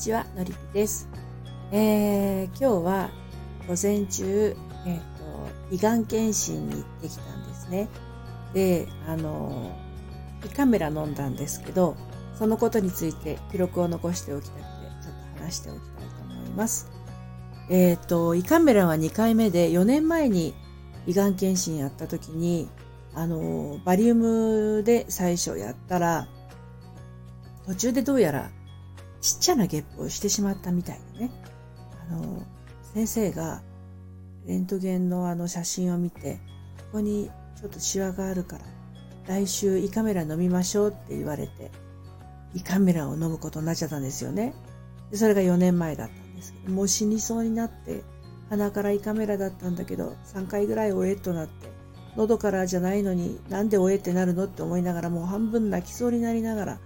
ちは、のりぴです。えー、今日は午前中、えっ、ー、と、胃がん検診に行ってきたんですね。で、あの、胃カメラ飲んだんですけど、そのことについて記録を残しておきたくて、ちょっと話しておきたいと思います。えっ、ー、と、胃カメラは2回目で、4年前に胃がん検診やった時に、あの、バリウムで最初やったら、途中でどうやらちっちゃなゲップをしてしまったみたいでね。あの、先生がレントゲンのあの写真を見て、ここにちょっとシワがあるから、来週胃カメラ飲みましょうって言われて、胃カメラを飲むことになっちゃったんですよね。でそれが4年前だったんですけど、もう死にそうになって、鼻から胃カメラだったんだけど、3回ぐらいおえっとなって、喉からじゃないのになんでおえってなるのって思いながらもう半分泣きそうになりながら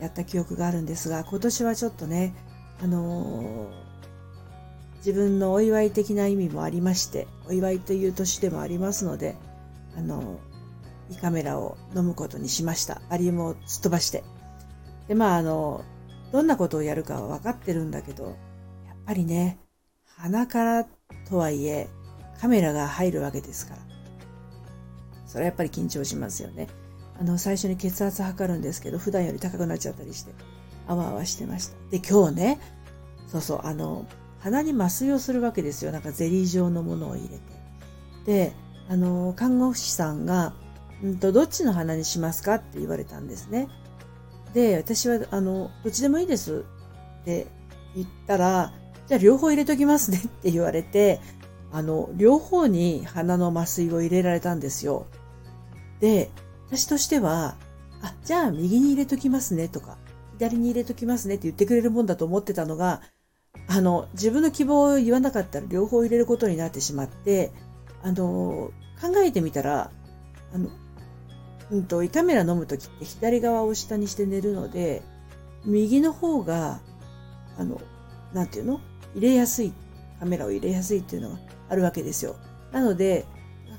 やった記憶があるんですが、今年はちょっとね、あのー、自分のお祝い的な意味もありまして、お祝いという年でもありますので、あのー、胃カメラを飲むことにしました。バリウムをすっ飛ばして。で、まあ、あの、どんなことをやるかは分かってるんだけど、やっぱりね、鼻からとはいえ、カメラが入るわけですから。それはやっぱり緊張しますよね。あの、最初に血圧測るんですけど、普段より高くなっちゃったりして、あわあわしてました。で、今日ね、そうそう、あの、鼻に麻酔をするわけですよ。なんかゼリー状のものを入れて。で、あの、看護師さんが、うんと、どっちの鼻にしますかって言われたんですね。で、私は、あの、どっちでもいいですって言ったら、じゃあ両方入れときますねって言われて、あの、両方に鼻の麻酔を入れられたんですよ。で、私としては、あ、じゃあ右に入れときますねとか、左に入れときますねって言ってくれるもんだと思ってたのが、あの、自分の希望を言わなかったら両方入れることになってしまって、あの、考えてみたら、あの、うんと、胃カメラ飲むときって左側を下にして寝るので、右の方が、あの、なんていうの？入れやすい、カメラを入れやすいっていうのがあるわけですよ。なので、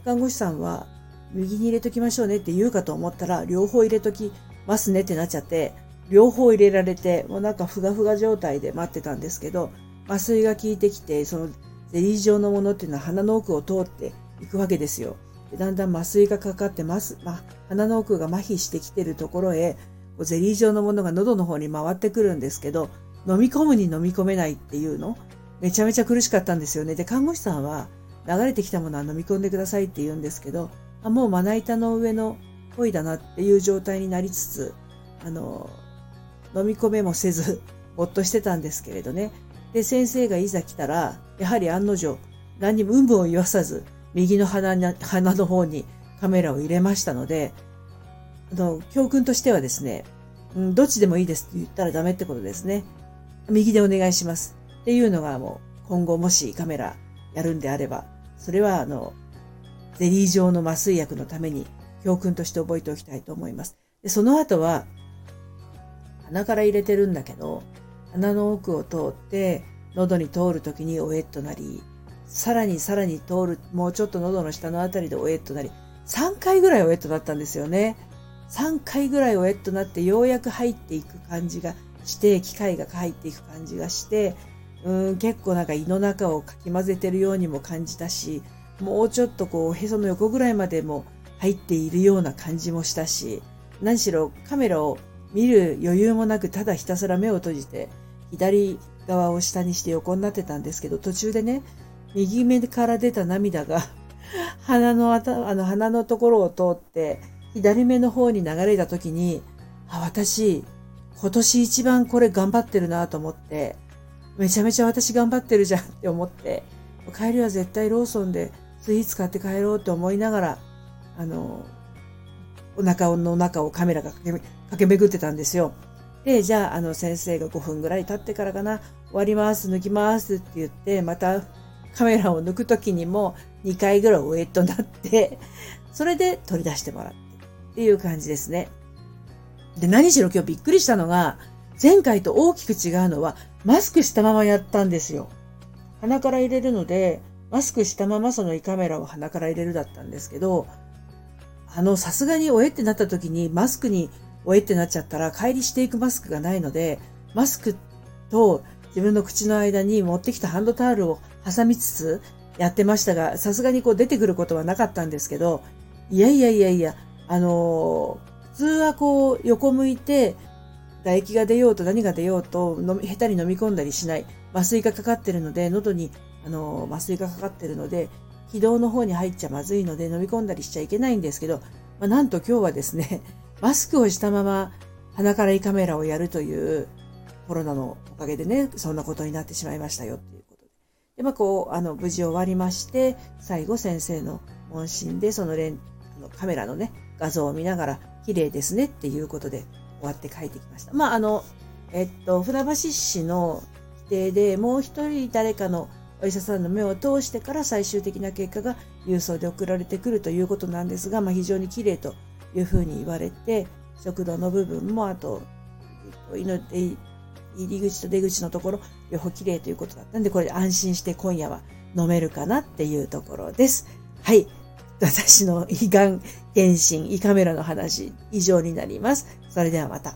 看護師さんは、右に入れときましょうねって言うかと思ったら、両方入れときますねってなっちゃって、両方入れられて、もうなんかふがふが状態で待ってたんですけど、麻酔が効いてきて、そのゼリー状のものっていうのは鼻の奥を通っていくわけですよ。でだんだん麻酔がかかってます、ま、鼻の奥が麻痺してきてるところへ、こうゼリー状のものが喉の方に回ってくるんですけど、飲み込むに飲み込めないっていうの、めちゃめちゃ苦しかったんですよね。で、看護師さんは、流れてきたものは飲み込んでくださいって言うんですけど、あもうまな板の上の恋だなっていう状態になりつつ、あの、飲み込めもせず、ぼっとしてたんですけれどね。で、先生がいざ来たら、やはり案の定、何にもうんぶんを言わさず、右の鼻に鼻の方にカメラを入れましたので、あの、教訓としてはですね、うん、どっちでもいいですって言ったらダメってことですね。右でお願いします。っていうのがもう、今後もしカメラやるんであれば、それはあの、ゼリー状の麻酔薬のために教訓として覚えておきたいと思います。でその後は、鼻から入れてるんだけど、鼻の奥を通って、喉に通るときにおえっとなり、さらにさらに通る、もうちょっと喉の下のあたりでおえっとなり、3回ぐらいおえっとなったんですよね。3回ぐらいおえっとなってようやく入っていく感じがして、機械が入っていく感じがして、うん、結構なんか胃の中をかき混ぜてるようにも感じたし、もうちょっとこう、へその横ぐらいまでも入っているような感じもしたし、何しろカメラを見る余裕もなく、ただひたすら目を閉じて、左側を下にして横になってたんですけど、途中でね、右目から出た涙が 鼻のあ、の鼻のところを通って、左目の方に流れた時に、あ、私、今年一番これ頑張ってるなと思って、めちゃめちゃ私頑張ってるじゃんって思って、帰りは絶対ローソンでスイーツ買って帰ろうと思いながら、あの、お腹の中をカメラが駆け巡ってたんですよ。で、じゃあ、あの、先生が5分ぐらい経ってからかな、終わります、抜きますって言って、またカメラを抜くときにも2回ぐらいウェットになって、それで取り出してもらってっていう感じですね。で、何しろ今日びっくりしたのが、前回と大きく違うのは、マスクしたままやったんですよ。鼻から入れるので、マスクしたままその胃カメラを鼻から入れるだったんですけど、あの、さすがにおえってなった時にマスクにおえってなっちゃったら帰りしていくマスクがないので、マスクと自分の口の間に持ってきたハンドタオルを挟みつつやってましたが、さすがにこう出てくることはなかったんですけど、いやいやいやいや、あのー、普通はこう横向いて、唾液が出ようと何が出ようと、下手に飲み込んだりしない。麻酔がかかってるので、喉に、あの、麻酔がかかってるので、気道の方に入っちゃまずいので飲み込んだりしちゃいけないんですけど、まあ、なんと今日はですね、マスクをしたまま鼻から胃カメラをやるというコロナのおかげでね、そんなことになってしまいましたよっていうことで。で、まあこう、あの、無事終わりまして、最後先生の問診でそのレンあのカメラのね、画像を見ながら、綺麗ですねっていうことで終わって帰ってきました。まああの、えっと、船橋市の規定でもう一人誰かのお医者さんの目を通してから最終的な結果が郵送で送られてくるということなんですが、まあ、非常に綺麗というふうに言われて、食道の部分も、あと、入り口と出口のところ、両方綺麗ということだったんで、これで安心して今夜は飲めるかなっていうところです。はい。私の胃がん検診、胃カメラの話、以上になります。それではまた。